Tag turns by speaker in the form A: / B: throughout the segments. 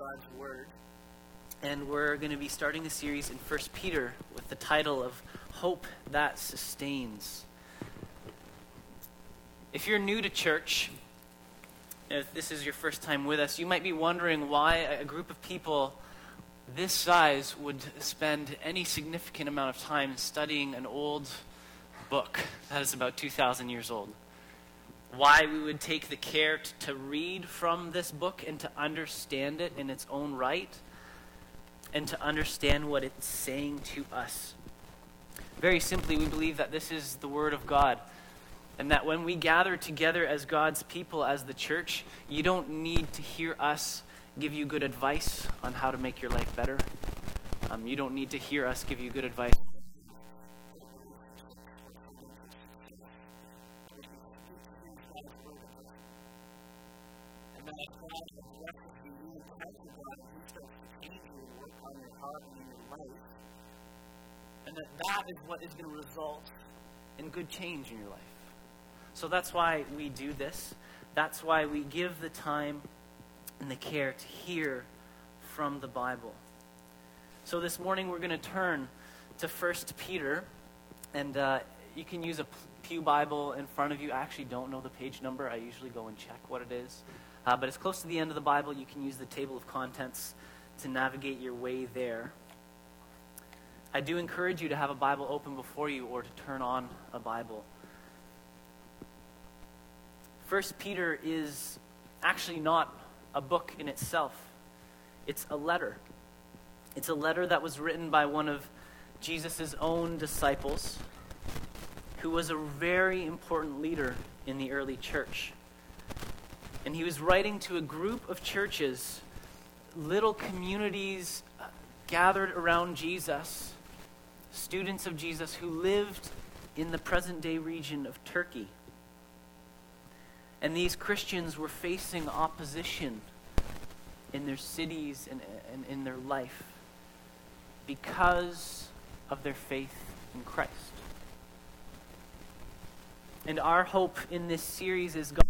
A: God's Word. And we're going to be starting a series in 1 Peter with the title of Hope That Sustains. If you're new to church, if this is your first time with us, you might be wondering why a group of people this size would spend any significant amount of time studying an old book that is about 2,000 years old why we would take the care t- to read from this book and to understand it in its own right and to understand what it's saying to us. Very simply, we believe that this is the Word of God. And that when we gather together as God's people, as the church, you don't need to hear us give you good advice on how to make your life better. Um, you don't need to hear us give you good advice is going to result in good change in your life. So that's why we do this. That's why we give the time and the care to hear from the Bible. So this morning we're going to turn to 1 Peter, and uh, you can use a Pew Bible in front of you. I actually don't know the page number. I usually go and check what it is. Uh, but it's close to the end of the Bible. You can use the table of contents to navigate your way there. I do encourage you to have a Bible open before you or to turn on a Bible. First Peter is actually not a book in itself. It's a letter. It's a letter that was written by one of Jesus' own disciples, who was a very important leader in the early church. And he was writing to a group of churches, little communities uh, gathered around Jesus students of Jesus who lived in the present day region of Turkey. And these Christians were facing opposition in their cities and, and in their life because of their faith in Christ. And our hope in this series is God.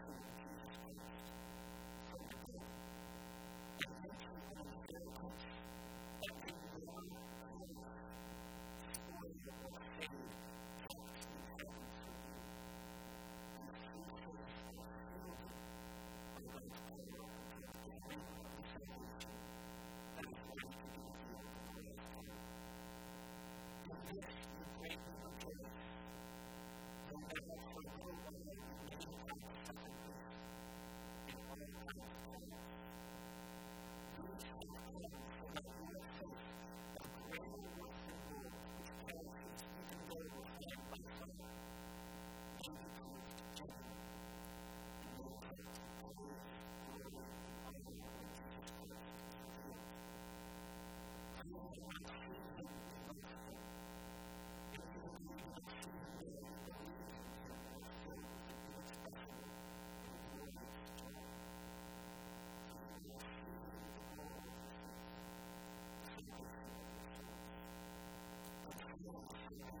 A: Yeah.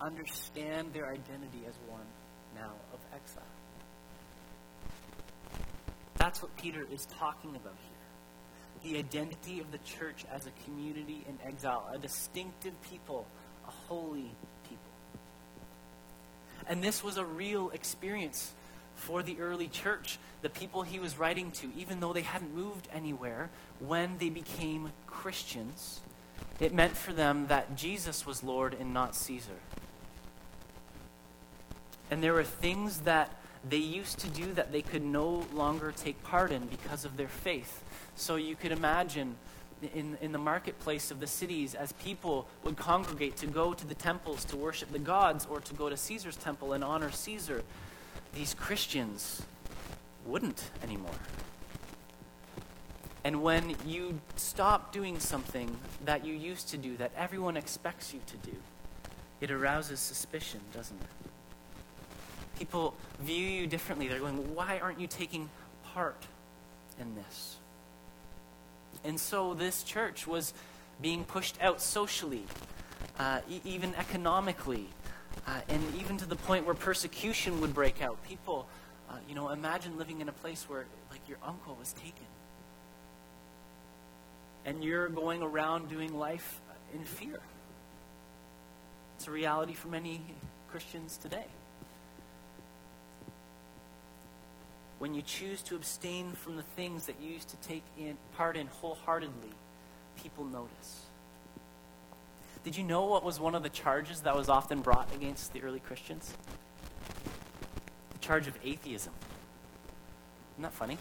A: understand their identity as one now of exile. That's what Peter is talking about here. The identity of the church as a community in exile, a distinctive people, a holy people. and this was a real experience for the early church, the people he was writing to, even though they hadn't moved anywhere, when they became Christians, it meant for them that Jesus was Lord and not Caesar. And there were things that they used to do that they could no longer take part in because of their faith. So you could imagine in, in the marketplace of the cities as people would congregate to go to the temples to worship the gods or to go to Caesar's temple and honor Caesar, these Christians wouldn't anymore. And when you stop doing something that you used to do, that everyone expects you to do, it arouses suspicion, doesn't it? People view you differently. They're going, why aren't you taking part in this? And so this church was being pushed out socially, uh, e- even economically, uh, and even to the point where persecution would break out. People, uh, you know, imagine living in a place where, like, your uncle was taken. And you're going around doing life in fear. It's a reality for many Christians today. When you choose to abstain from the things that you used to take in, part in wholeheartedly, people notice. Did you know what was one of the charges that was often brought against the early Christians? The charge of atheism. Isn't that funny?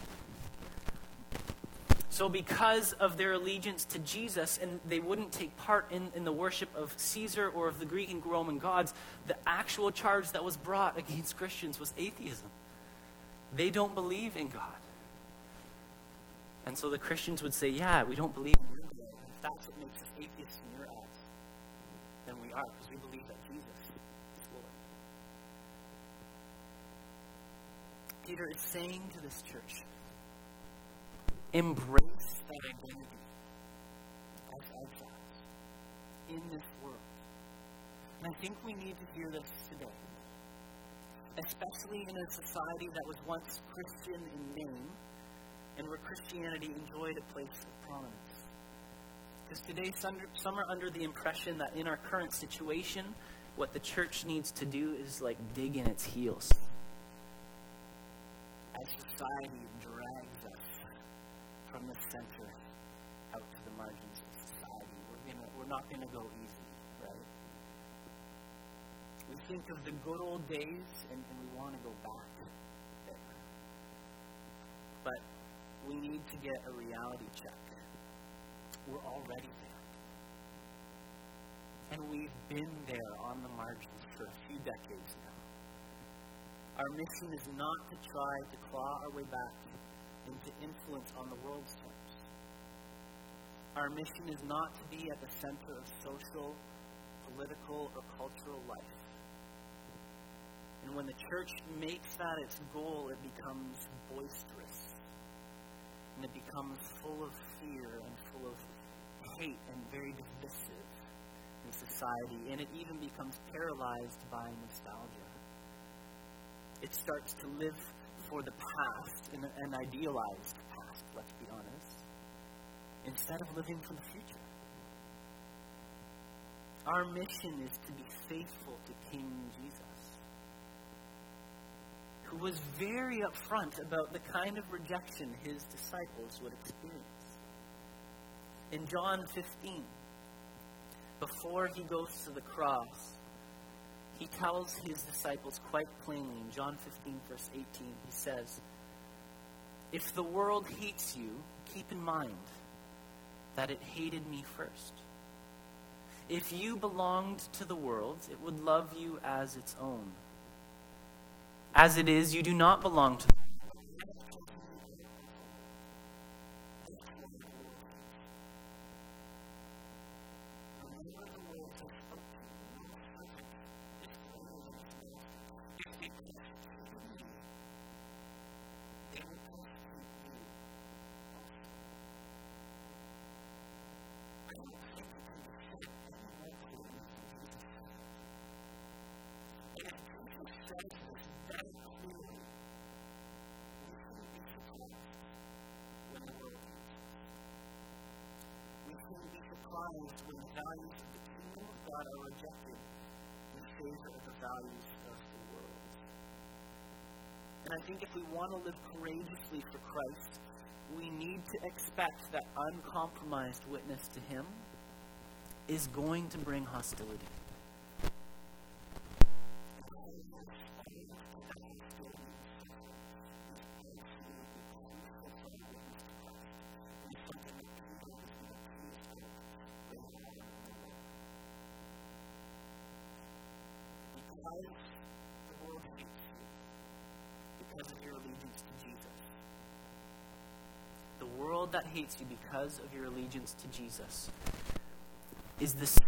A: So, because of their allegiance to Jesus, and they wouldn't take part in, in the worship of Caesar or of the Greek and Roman gods, the actual charge that was brought against Christians was atheism. They don't believe in God. And so the Christians would say, Yeah, we don't believe in God. And if that's what makes us atheists in your eyes, then we are, because we believe that Jesus is Lord. Peter is saying to this church, embrace that identity as exiles in this world. And I think we need to hear this today especially in a society that was once Christian in name and where Christianity enjoyed a place of prominence. Because today, some are under the impression that in our current situation, what the church needs to do is like dig in its heels. As society drags us from the center out to the margins of society, we're, gonna, we're not going to go easy. We think of the good old days and, and we want to go back there. But we need to get a reality check. We're already there. And we've been there on the margins for a few decades now. Our mission is not to try to claw our way back into influence on the world's terms. Our mission is not to be at the center of social, political, or cultural life. And when the church makes that its goal, it becomes boisterous. And it becomes full of fear and full of hate and very divisive in society. And it even becomes paralyzed by nostalgia. It starts to live for the past, an, an idealized past, let's be honest, instead of living for the future. Our mission is to be faithful to King Jesus who was very upfront about the kind of rejection his disciples would experience. In John 15, before he goes to the cross, he tells his disciples quite plainly in John 15, verse 18, he says, If the world hates you, keep in mind that it hated me first. If you belonged to the world, it would love you as its own. As it is, you do not belong to the values of the kingdom of God are rejected in favor of the values of the world. And I think if we want to live courageously for Christ, we need to expect that uncompromised witness to Him is going to bring hostility. the world hates you because of your allegiance to Jesus. The world that hates you because of your allegiance to Jesus is the same.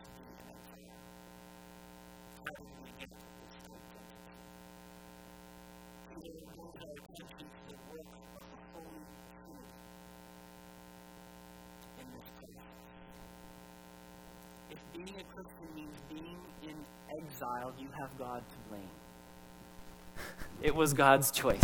A: If being a Christian means being in exile, you have God to blame. It was God's choice.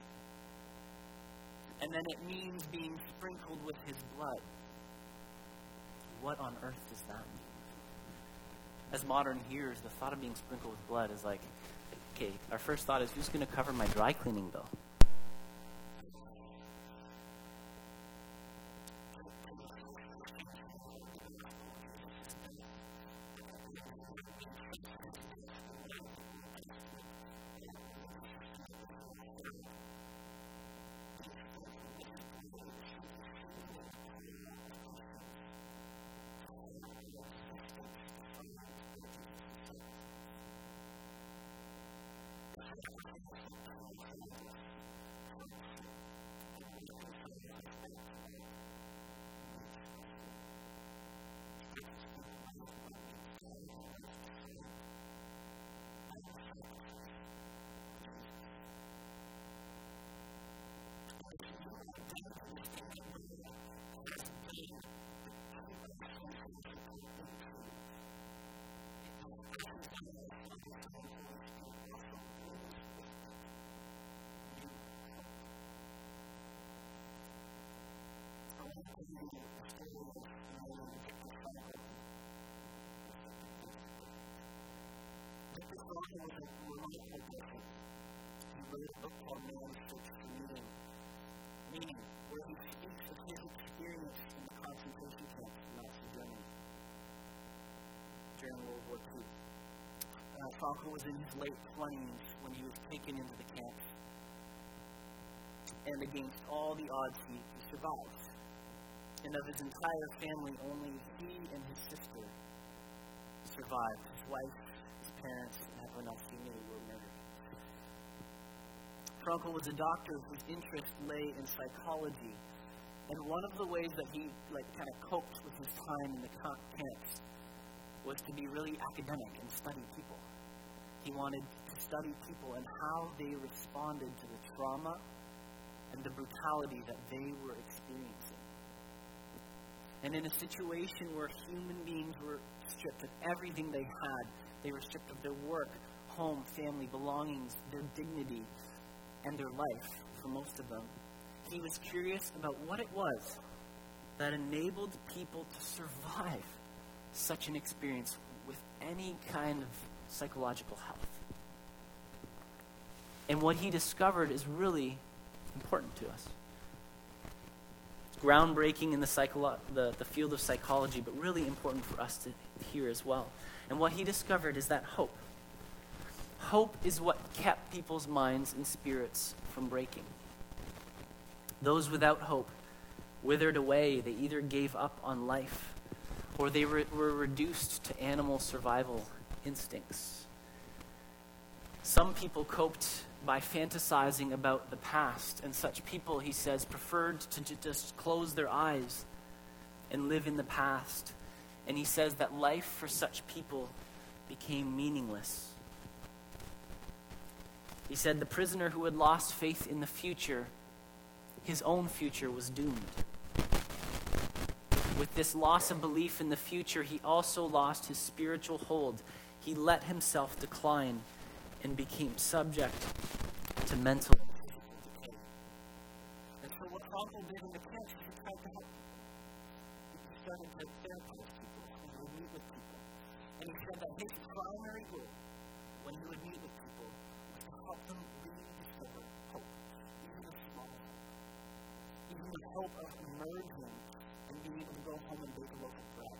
A: And then it means being sprinkled with his blood. What on earth does that mean? As modern hearers, the thought of being sprinkled with blood is like, okay, our first thought is who's going to cover my dry cleaning bill? Frankl was in his late 20s when he was taken into the camps. And against all the odds, he, he survived. And of his entire family, only he and his sister survived. His wife, his parents, and everyone else he knew were murdered. Frankl was a doctor whose interest lay in psychology. And one of the ways that he like kind of coped with his time in the camps was to be really academic and study people. He wanted to
B: study people and how they responded to the trauma and the brutality that they were experiencing. And in a situation where human beings were stripped of everything they had, they were stripped of their work, home, family, belongings, their dignity, and their life, for most of them. He was curious about what it was that enabled people to survive such an experience with any kind of psychological health. And what he discovered is really important to us. Groundbreaking in the, psycholo- the, the field of psychology, but really important for us to hear as well. And what he discovered is that hope. Hope is what kept people's minds and spirits from breaking. Those without hope withered away. They either gave up on life or they re- were reduced to animal survival instincts. Some people coped by fantasizing about the past, and such people, he says, preferred to just close their eyes and live in the past. And he says that life for such people became meaningless. He said the prisoner who had lost faith in the future, his own future was doomed. With this loss of belief in the future, he also lost his spiritual hold. He let himself decline and became subject to mental. And so what Frankl did in the camp is he tried to help people. He started to therapize people. He would meet with people. And he said that his primary goal when he would meet with people was to help them rediscover hope, even the small hope, even the hope of emerging and being able to go home and bake a loaf of bread.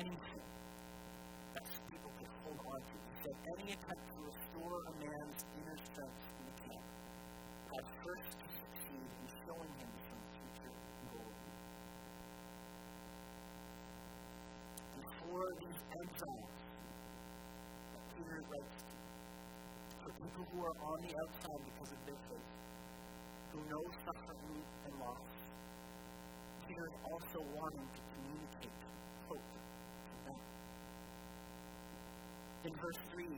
B: Anything that people could hold said any attempt to restore a man's inner strength in the camp had first to succeed in showing him some future. And for these exiles that Peter writes for people who are on the outside because of their faith, who know suffering and loss, Peter is also wanting to communicate hope to them. In verse 3,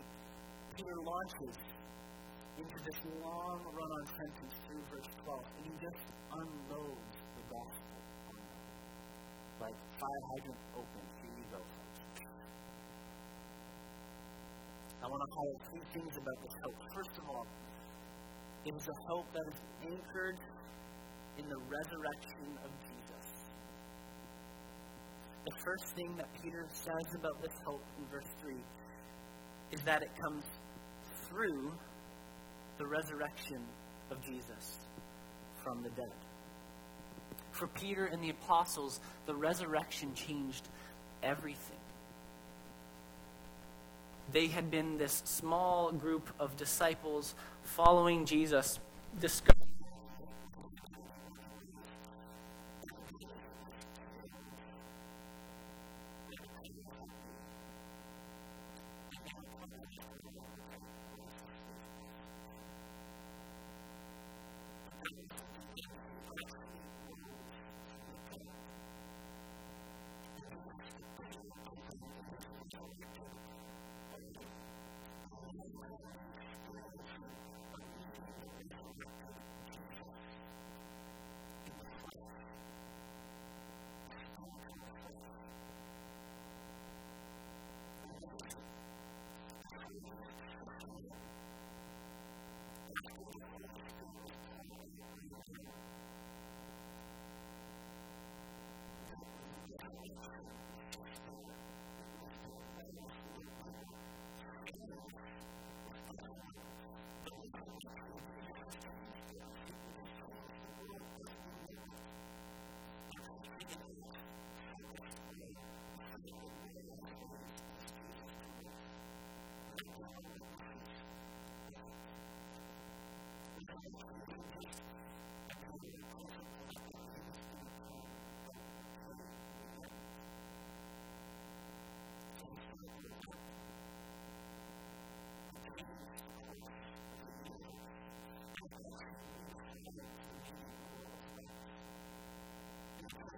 B: Peter launches into this long run on sentence through verse 12, and he just unloads the gospel on them. Like fire hydrant open, here you go, folks. I want to highlight three things about this hope. First of all, it is a hope that is anchored in the resurrection of Jesus. The first thing that Peter says about this hope in verse 3 is that it comes through the resurrection of Jesus from the dead. For Peter and the apostles, the resurrection changed everything. They had been this small group of disciples following Jesus, discovering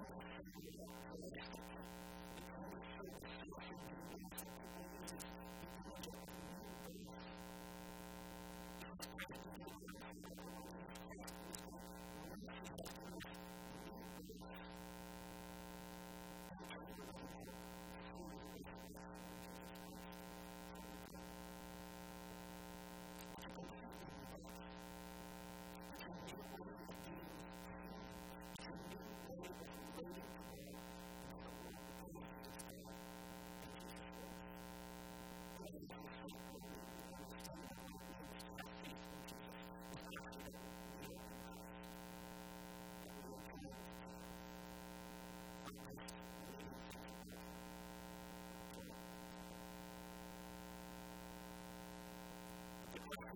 B: Thank you.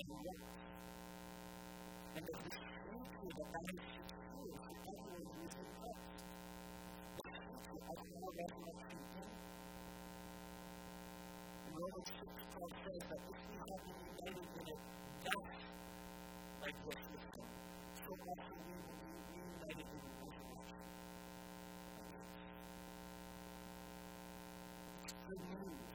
C: And if we see through the eyes of everyone who is in Christ, the future of no resurrection death. In Romans 6, Paul says that if we have been united in a death like this with him, so much we will be reunited in a resurrection. Good news.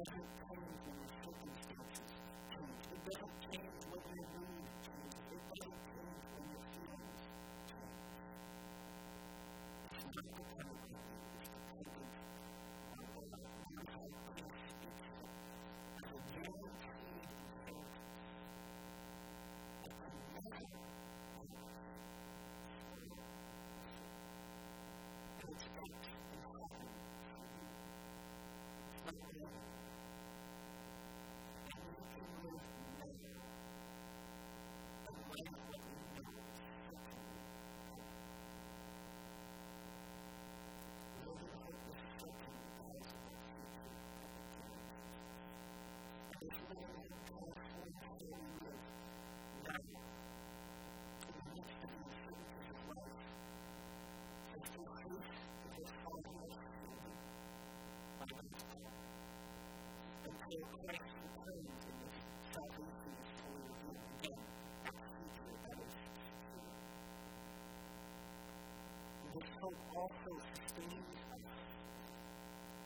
C: gradual change in the circumstances. It doesn't change what you do change. It doesn't change when your feelings change. It's not the kind of thing. It's the kind of Thank you. This hope also sustains us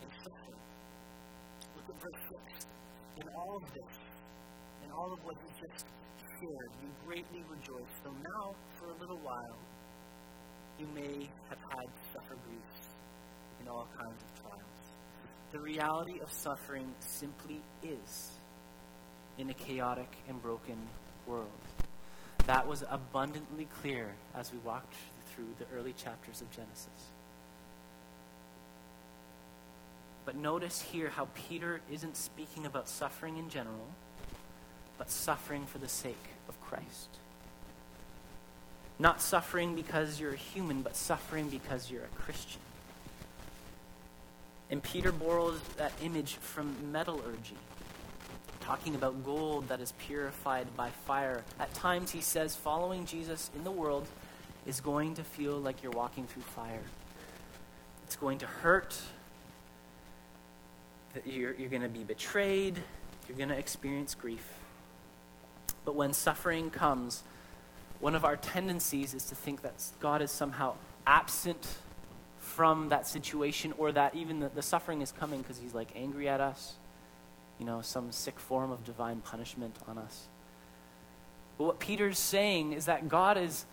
C: in suffering. Look at verse 6. In all of this, in all of what he just shared, you greatly rejoice, though now, for a little while, you may have had to suffer griefs in all kinds of trials. The reality of suffering simply is in a chaotic and broken world. That was abundantly clear as we walked through the early chapters of Genesis. But notice here how Peter isn't speaking about suffering in general, but suffering for the sake of Christ. Not suffering because you're a human, but suffering because you're a Christian. And Peter borrows that image from metallurgy, talking about gold that is purified by fire. At times, he says, following Jesus in the world is going to feel like you're walking through fire. It's
B: going to hurt, that you're, you're going to be betrayed, you're going to experience grief. But when suffering comes, one of our tendencies is to think that God is somehow absent from that situation or that even the, the suffering is coming because he's like angry at us, you know, some sick form of divine punishment on us. But what Peter's saying is that God is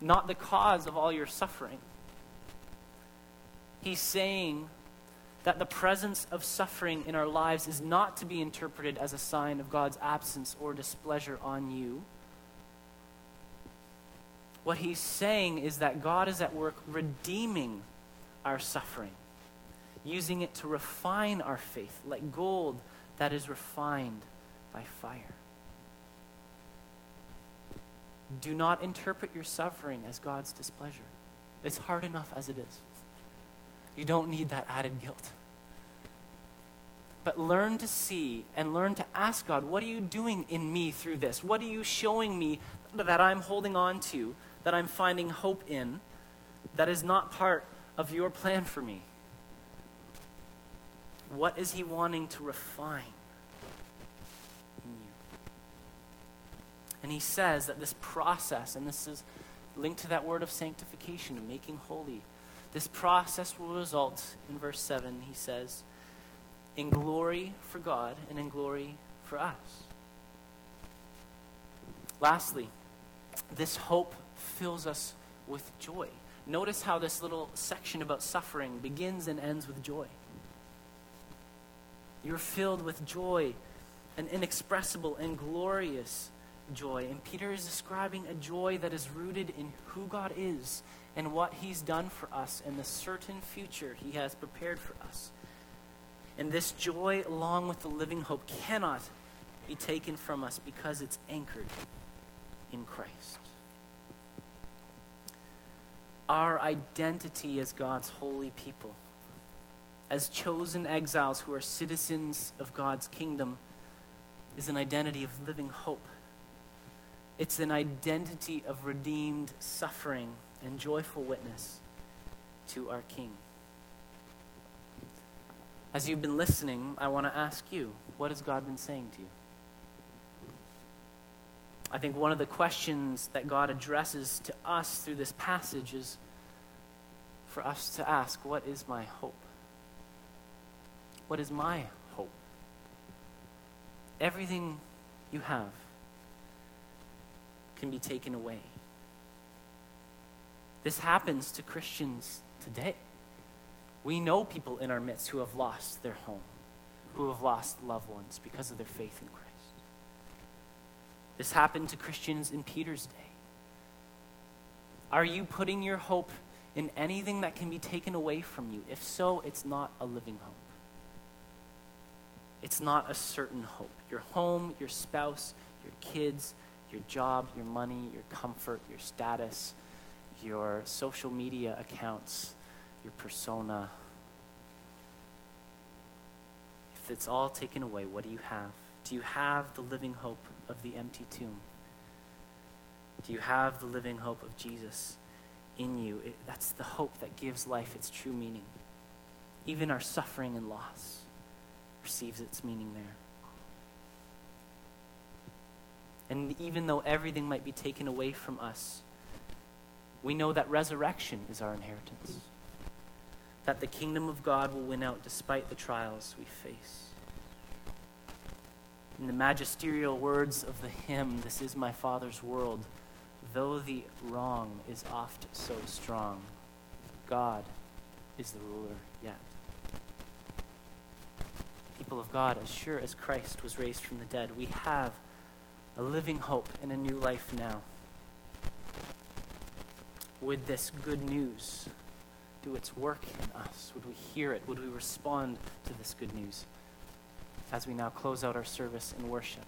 B: not the cause of all your suffering. He's saying that the presence of suffering in our lives is not to be interpreted as a sign of God's absence or displeasure on you. What he's saying is that God is at work redeeming our suffering, using it to refine our faith like gold that is refined by fire. Do not interpret your suffering as God's displeasure. It's hard enough as it is. You don't need that added guilt. But learn to see and learn to ask God, what are you doing in me through this? What are you showing me that I'm holding on to, that I'm finding hope in, that is not part of your plan for me? What is He wanting to refine? In you? And he says that this process, and this is linked to that word of sanctification, of making holy, this process will result, in verse 7, he says, in glory for God and in glory for us. Lastly, this hope fills us with joy. Notice how this little section about suffering begins and ends with joy. You're filled with joy, an inexpressible and glorious joy. And Peter is describing a joy that is rooted in who God is and what he's done for us and the certain future he has prepared for us. And this joy, along with the living hope, cannot be taken from us because it's anchored in Christ. Our identity as God's holy people, as chosen exiles who are citizens of God's kingdom, is an identity of living hope. It's an identity of redeemed suffering and joyful witness to our King. As you've been listening, I want to ask you what has God been saying to you? I think one of the questions that God addresses to us through this passage is for us to ask, What is my hope? What is my hope? Everything you have can be taken away. This happens to Christians today. We know people in our midst who have lost their home, who have lost loved ones because of their faith in Christ. This happened to Christians in Peter's day. Are you putting your hope in anything that can be taken away from you? If so, it's not a living hope. It's not a certain hope. Your home, your spouse, your kids, your job, your money, your comfort, your status, your social media accounts, your persona. If it's all taken away, what do you have? Do you have the living hope of the empty tomb? Do you have the living hope of Jesus in you? It, that's the hope that gives life its true meaning. Even our suffering and loss receives its meaning there. And even though everything might be taken away from us, we know that resurrection is our inheritance. That the kingdom of God will win out despite the trials we face. In the magisterial words of the hymn, This is my Father's world, though the wrong is oft so strong, God is the ruler yet. People of God, as sure as Christ was raised from the dead, we have a living hope and a new life now. Would this good news do its work in us? Would we hear it? Would we respond to this good news as we now close out our service in worship?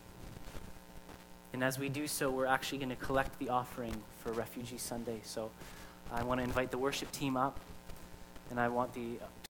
B: And as we do so, we're actually going to collect the offering for Refugee Sunday. So I want to invite the worship team up, and I want the